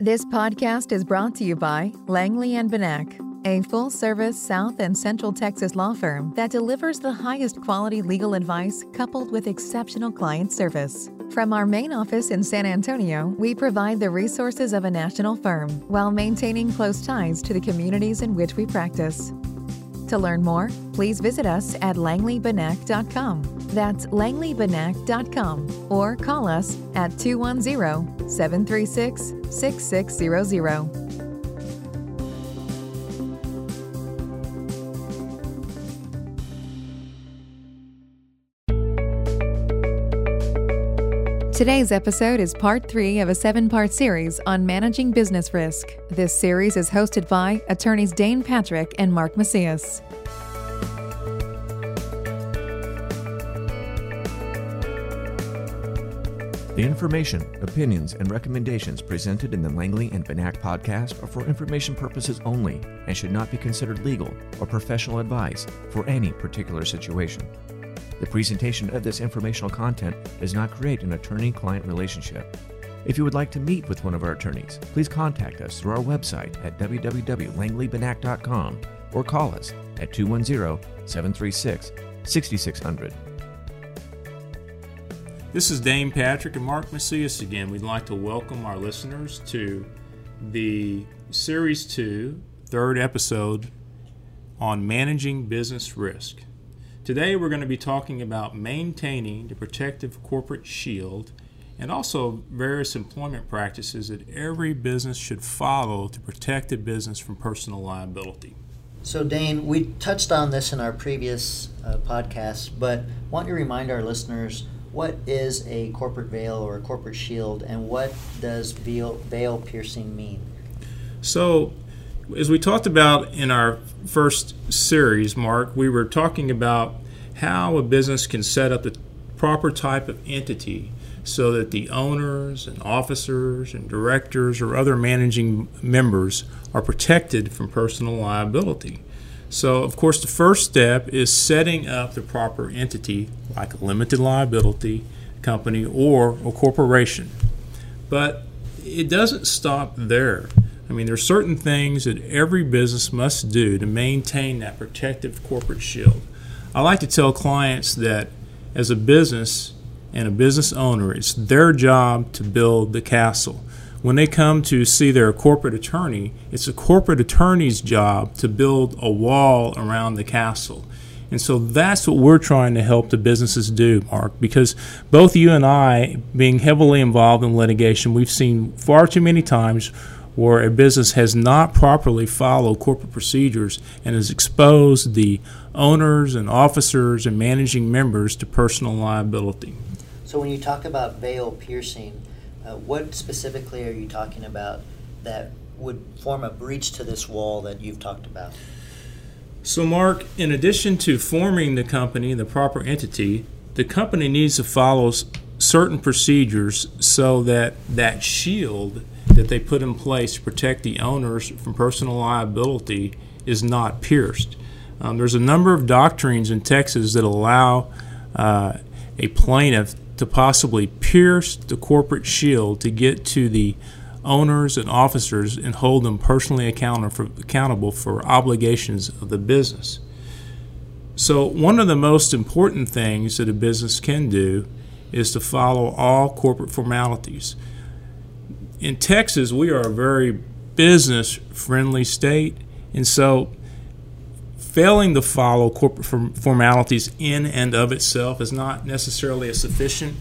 This podcast is brought to you by Langley and Banack, a full service South and Central Texas law firm that delivers the highest quality legal advice coupled with exceptional client service. From our main office in San Antonio, we provide the resources of a national firm while maintaining close ties to the communities in which we practice. To learn more, please visit us at langleybanack.com. That's langleybanack.com or call us at 210 736 6600. Today's episode is part three of a seven part series on managing business risk. This series is hosted by attorneys Dane Patrick and Mark Macias. The information, opinions, and recommendations presented in the Langley and Banack podcast are for information purposes only and should not be considered legal or professional advice for any particular situation. The presentation of this informational content does not create an attorney client relationship. If you would like to meet with one of our attorneys, please contact us through our website at www.langleybanack.com or call us at 210 736 6600. This is Dane Patrick and Mark Macias again. We'd like to welcome our listeners to the Series 2, third episode on managing business risk. Today we're going to be talking about maintaining the protective corporate shield and also various employment practices that every business should follow to protect the business from personal liability. So, Dane, we touched on this in our previous uh, podcast, but want to remind our listeners what is a corporate veil or a corporate shield, and what does veil, veil piercing mean? So, as we talked about in our first series, Mark, we were talking about how a business can set up the proper type of entity so that the owners and officers and directors or other managing members are protected from personal liability. So, of course, the first step is setting up the proper entity, like a limited liability company or a corporation. But it doesn't stop there. I mean, there are certain things that every business must do to maintain that protective corporate shield. I like to tell clients that as a business and a business owner, it's their job to build the castle when they come to see their corporate attorney, it's a corporate attorney's job to build a wall around the castle. And so that's what we're trying to help the businesses do, Mark, because both you and I, being heavily involved in litigation, we've seen far too many times where a business has not properly followed corporate procedures and has exposed the owners and officers and managing members to personal liability. So when you talk about veil piercing, uh, what specifically are you talking about that would form a breach to this wall that you've talked about? So, Mark, in addition to forming the company, the proper entity, the company needs to follow certain procedures so that that shield that they put in place to protect the owners from personal liability is not pierced. Um, there's a number of doctrines in Texas that allow uh, a plaintiff to possibly pierce the corporate shield to get to the owners and officers and hold them personally accountable for obligations of the business. So, one of the most important things that a business can do is to follow all corporate formalities. In Texas, we are a very business friendly state, and so failing to follow corporate formalities in and of itself is not necessarily a sufficient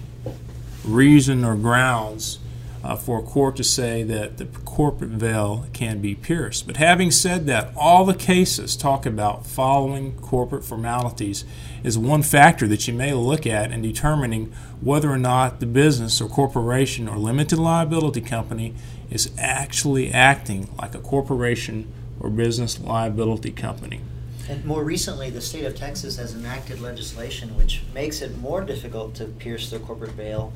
reason or grounds uh, for a court to say that the corporate veil can be pierced. But having said that, all the cases talk about following corporate formalities is one factor that you may look at in determining whether or not the business or corporation or limited liability company is actually acting like a corporation or business liability company. And more recently, the state of Texas has enacted legislation which makes it more difficult to pierce the corporate veil.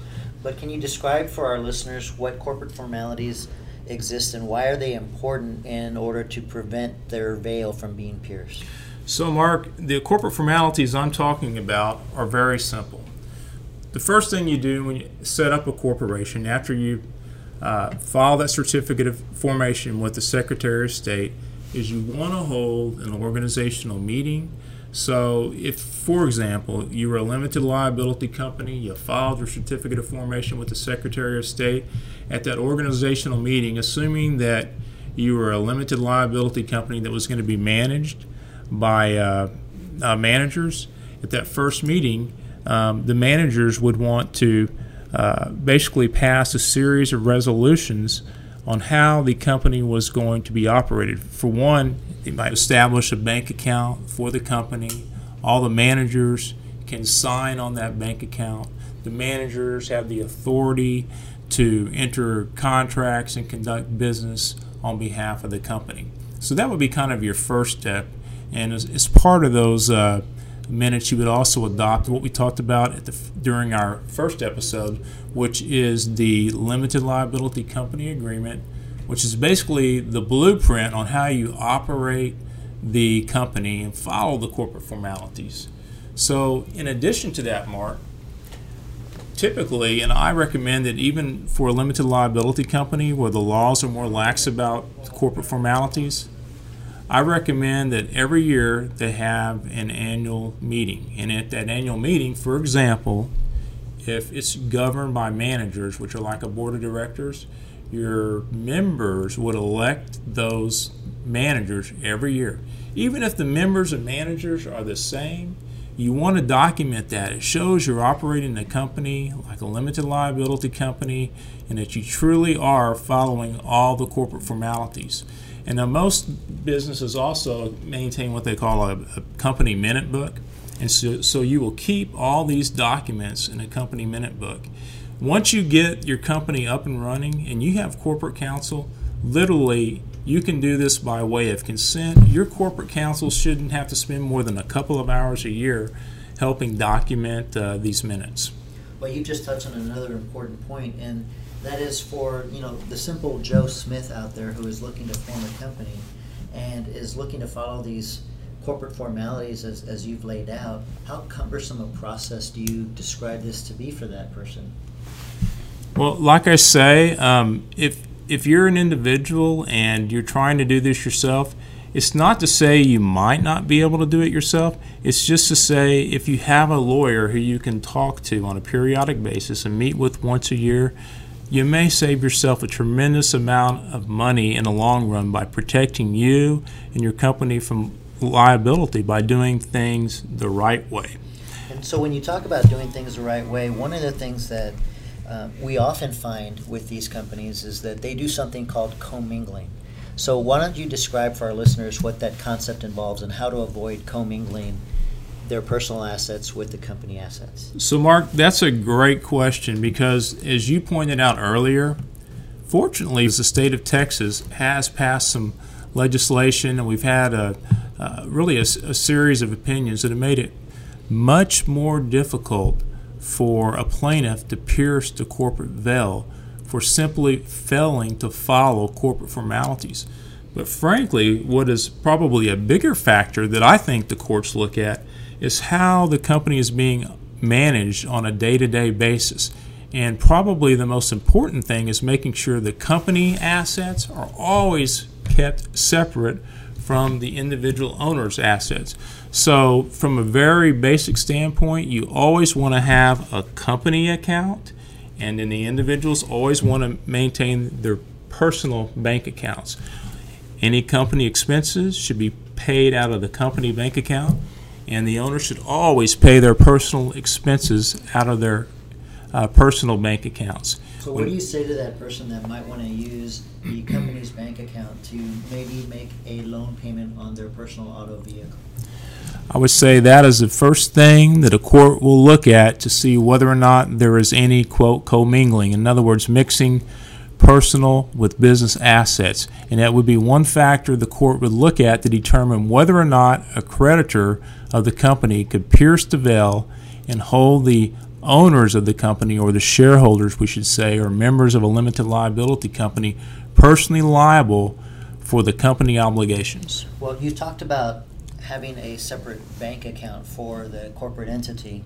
But can you describe for our listeners what corporate formalities exist and why are they important in order to prevent their veil from being pierced? So, Mark, the corporate formalities I'm talking about are very simple. The first thing you do when you set up a corporation after you uh, file that certificate of formation with the Secretary of State is you want to hold an organizational meeting. So, if, for example, you were a limited liability company, you filed your certificate of formation with the Secretary of State at that organizational meeting, assuming that you were a limited liability company that was going to be managed by uh, uh, managers, at that first meeting, um, the managers would want to uh, basically pass a series of resolutions on how the company was going to be operated. For one, they might establish a bank account for the company. All the managers can sign on that bank account. The managers have the authority to enter contracts and conduct business on behalf of the company. So that would be kind of your first step. And as, as part of those uh, minutes, you would also adopt what we talked about the, during our first episode, which is the limited liability company agreement, which is basically the blueprint on how you operate the company and follow the corporate formalities. So, in addition to that, Mark, typically, and I recommend that even for a limited liability company where the laws are more lax about corporate formalities, I recommend that every year they have an annual meeting. And at that annual meeting, for example, if it's governed by managers, which are like a board of directors, your members would elect those managers every year. Even if the members and managers are the same, you want to document that. It shows you're operating a company like a limited liability company and that you truly are following all the corporate formalities. And now most businesses also maintain what they call a, a company minute book. And so, so you will keep all these documents in a company minute book. Once you get your company up and running and you have corporate counsel, literally you can do this by way of consent. Your corporate counsel shouldn't have to spend more than a couple of hours a year helping document uh, these minutes. Well, you just touched on another important point, and that is for you know the simple Joe Smith out there who is looking to form a company and is looking to follow these corporate formalities as, as you've laid out. How cumbersome a process do you describe this to be for that person? Well, like I say, um, if if you're an individual and you're trying to do this yourself, it's not to say you might not be able to do it yourself. It's just to say if you have a lawyer who you can talk to on a periodic basis and meet with once a year, you may save yourself a tremendous amount of money in the long run by protecting you and your company from liability by doing things the right way. And so, when you talk about doing things the right way, one of the things that uh, we often find with these companies is that they do something called commingling. So, why don't you describe for our listeners what that concept involves and how to avoid commingling their personal assets with the company assets? So, Mark, that's a great question because, as you pointed out earlier, fortunately, the state of Texas has passed some legislation, and we've had a, uh, really a, a series of opinions that have made it much more difficult for a plaintiff to pierce the corporate veil for simply failing to follow corporate formalities. But frankly, what is probably a bigger factor that I think the courts look at is how the company is being managed on a day to day basis. And probably the most important thing is making sure the company assets are always kept separate from the individual owner's assets. So, from a very basic standpoint, you always want to have a company account, and then the individuals always want to maintain their personal bank accounts. Any company expenses should be paid out of the company bank account and the owner should always pay their personal expenses out of their uh, personal bank accounts. So, what do you say to that person that might want to use the company's bank account to maybe make a loan payment on their personal auto vehicle? I would say that is the first thing that a court will look at to see whether or not there is any, quote, commingling. In other words, mixing personal with business assets. And that would be one factor the court would look at to determine whether or not a creditor of the company could pierce the veil and hold the owners of the company, or the shareholders, we should say, or members of a limited liability company, personally liable for the company obligations. Well, you talked about having a separate bank account for the corporate entity.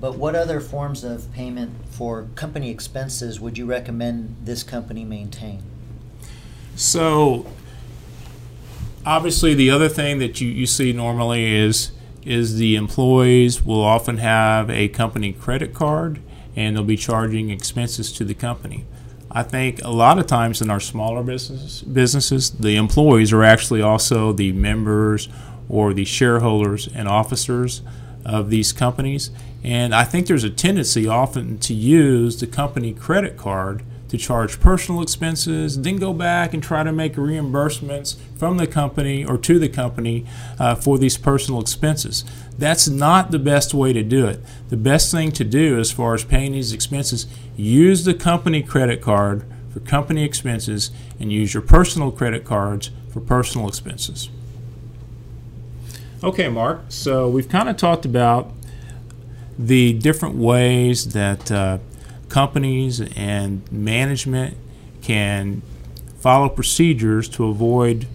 But what other forms of payment for company expenses would you recommend this company maintain? So, obviously, the other thing that you, you see normally is is the employees will often have a company credit card and they'll be charging expenses to the company. I think a lot of times in our smaller business, businesses, the employees are actually also the members or the shareholders and officers of these companies. And I think there's a tendency often to use the company credit card to charge personal expenses, then go back and try to make reimbursements from the company or to the company uh, for these personal expenses. That's not the best way to do it. The best thing to do as far as paying these expenses, use the company credit card for company expenses and use your personal credit cards for personal expenses. Okay, Mark, so we've kind of talked about the different ways that uh, companies and management can follow procedures to avoid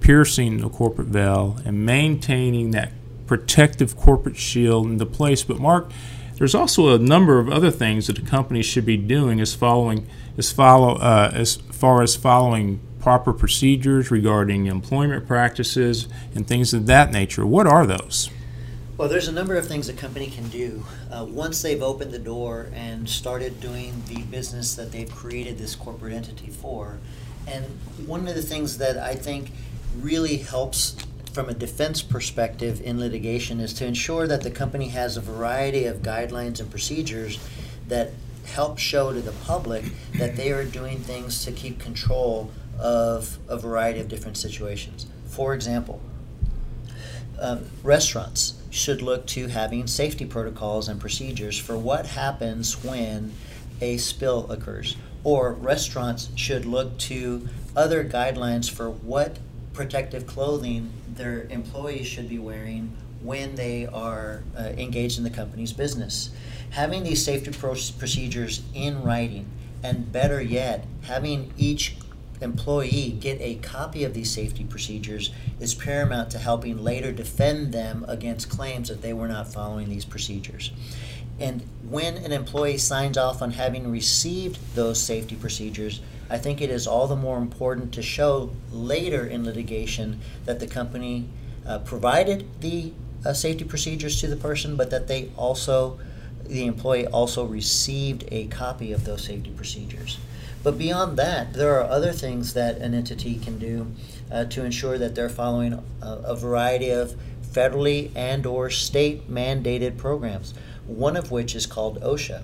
piercing the corporate veil and maintaining that protective corporate shield into place. But Mark, there's also a number of other things that a company should be doing as following as follow uh, as far as following proper procedures regarding employment practices and things of that nature. What are those? Well, there's a number of things a company can do uh, once they've opened the door and started doing the business that they've created this corporate entity for. And one of the things that I think really helps from a defense perspective in litigation is to ensure that the company has a variety of guidelines and procedures that help show to the public that they are doing things to keep control of a variety of different situations. For example, uh, restaurants should look to having safety protocols and procedures for what happens when a spill occurs. Or restaurants should look to other guidelines for what protective clothing their employees should be wearing when they are uh, engaged in the company's business. Having these safety pro- procedures in writing, and better yet, having each employee get a copy of these safety procedures is paramount to helping later defend them against claims that they were not following these procedures. And when an employee signs off on having received those safety procedures, I think it is all the more important to show later in litigation that the company uh, provided the uh, safety procedures to the person, but that they also, the employee also received a copy of those safety procedures. But beyond that, there are other things that an entity can do uh, to ensure that they're following a, a variety of federally and or state mandated programs. One of which is called OSHA.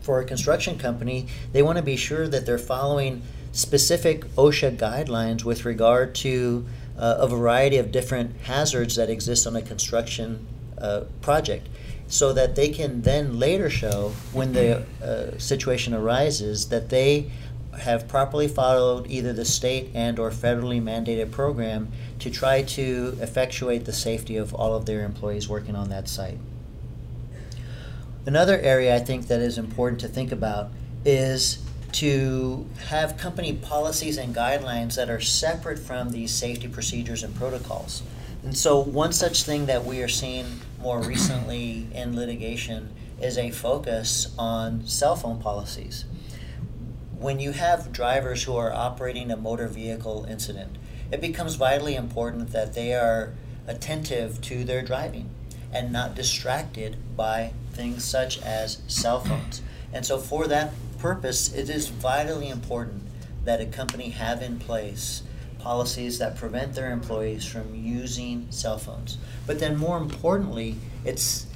For a construction company, they want to be sure that they're following specific OSHA guidelines with regard to uh, a variety of different hazards that exist on a construction uh, project so that they can then later show when the uh, situation arises that they have properly followed either the state and or federally mandated program to try to effectuate the safety of all of their employees working on that site. Another area I think that is important to think about is to have company policies and guidelines that are separate from these safety procedures and protocols. And so, one such thing that we are seeing more recently in litigation is a focus on cell phone policies. When you have drivers who are operating a motor vehicle incident, it becomes vitally important that they are attentive to their driving and not distracted by things such as cell phones. And so, for that purpose, it is vitally important that a company have in place policies that prevent their employees from using cell phones. But then, more importantly, it's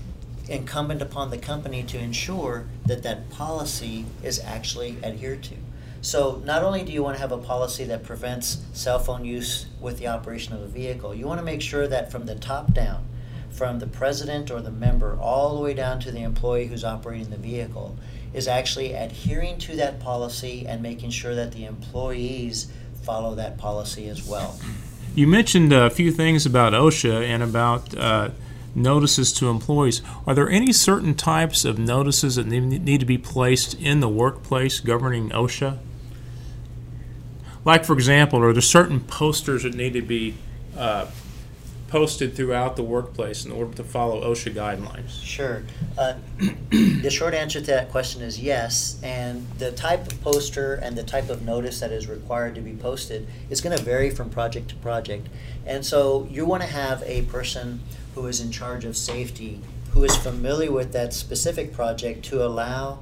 incumbent upon the company to ensure that that policy is actually adhered to. So, not only do you want to have a policy that prevents cell phone use with the operation of a vehicle, you want to make sure that from the top down, from the president or the member all the way down to the employee who's operating the vehicle, is actually adhering to that policy and making sure that the employees follow that policy as well. You mentioned a few things about OSHA and about uh, notices to employees. Are there any certain types of notices that need to be placed in the workplace governing OSHA? Like, for example, are there certain posters that need to be uh, posted throughout the workplace in order to follow OSHA guidelines? Sure. Uh, the short answer to that question is yes. And the type of poster and the type of notice that is required to be posted is going to vary from project to project. And so you want to have a person who is in charge of safety, who is familiar with that specific project to allow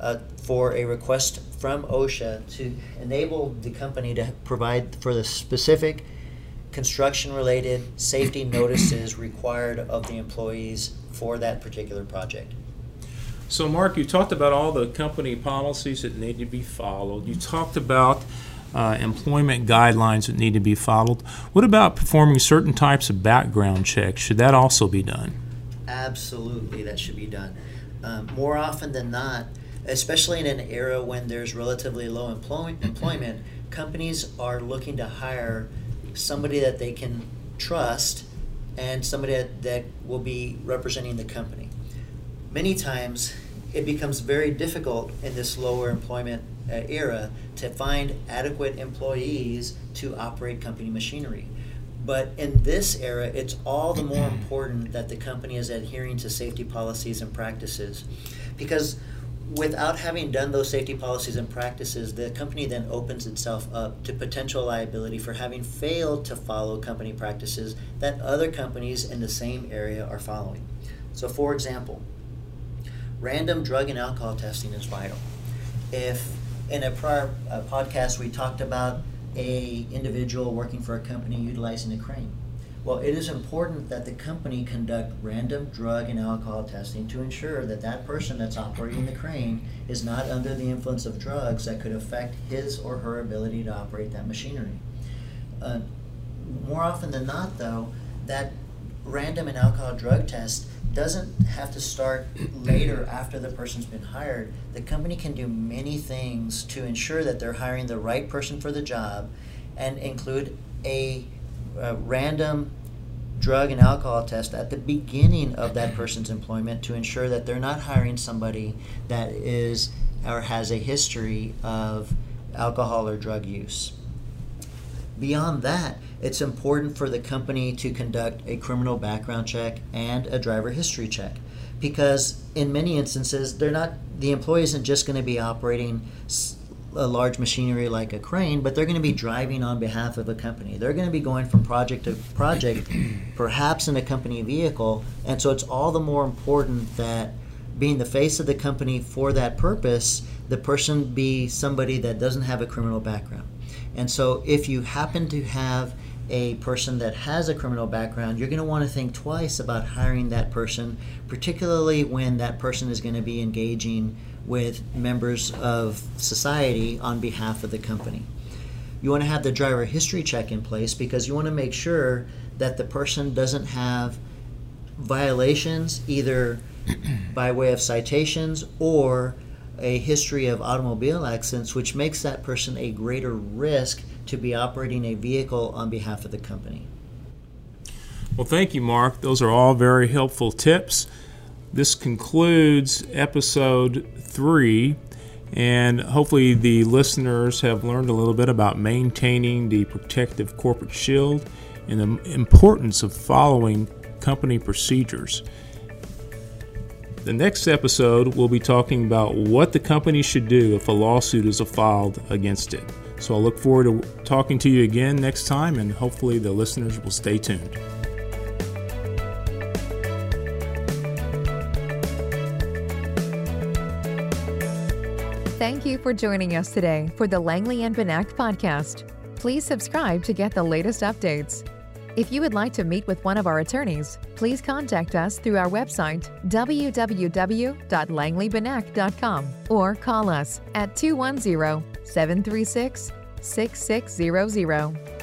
uh, for a request from OSHA to enable the company to provide for the specific construction related safety notices required of the employees for that particular project. So, Mark, you talked about all the company policies that need to be followed. You talked about uh, employment guidelines that need to be followed. What about performing certain types of background checks? Should that also be done? Absolutely, that should be done. Um, more often than not, especially in an era when there's relatively low employment, employment, companies are looking to hire somebody that they can trust and somebody that, that will be representing the company. Many times, it becomes very difficult in this lower employment uh, era to find adequate employees to operate company machinery. But in this era, it's all the more important that the company is adhering to safety policies and practices. Because without having done those safety policies and practices, the company then opens itself up to potential liability for having failed to follow company practices that other companies in the same area are following. So, for example, random drug and alcohol testing is vital. If in a prior uh, podcast we talked about a individual working for a company utilizing a crane well, it is important that the company conduct random drug and alcohol testing to ensure that that person that's operating the crane is not under the influence of drugs that could affect his or her ability to operate that machinery. Uh, more often than not, though, that random and alcohol drug test doesn't have to start later after the person's been hired. The company can do many things to ensure that they're hiring the right person for the job and include a a random drug and alcohol test at the beginning of that person's employment to ensure that they're not hiring somebody that is or has a history of alcohol or drug use. Beyond that, it's important for the company to conduct a criminal background check and a driver history check because in many instances they're not the employee isn't just going to be operating a large machinery like a crane, but they're going to be driving on behalf of a company. They're going to be going from project to project, perhaps in a company vehicle. And so it's all the more important that being the face of the company for that purpose, the person be somebody that doesn't have a criminal background. And so if you happen to have a person that has a criminal background, you're going to want to think twice about hiring that person, particularly when that person is going to be engaging with members of society on behalf of the company. You want to have the driver history check in place because you want to make sure that the person doesn't have violations either by way of citations or a history of automobile accidents, which makes that person a greater risk to be operating a vehicle on behalf of the company. Well, thank you, Mark. Those are all very helpful tips. This concludes episode three, and hopefully, the listeners have learned a little bit about maintaining the protective corporate shield and the importance of following company procedures. The next episode, we'll be talking about what the company should do if a lawsuit is filed against it. So I look forward to talking to you again next time, and hopefully, the listeners will stay tuned. Thank you for joining us today for the Langley and Banack podcast. Please subscribe to get the latest updates. If you would like to meet with one of our attorneys, please contact us through our website, www.langleybanack.com, or call us at 210 736 6600.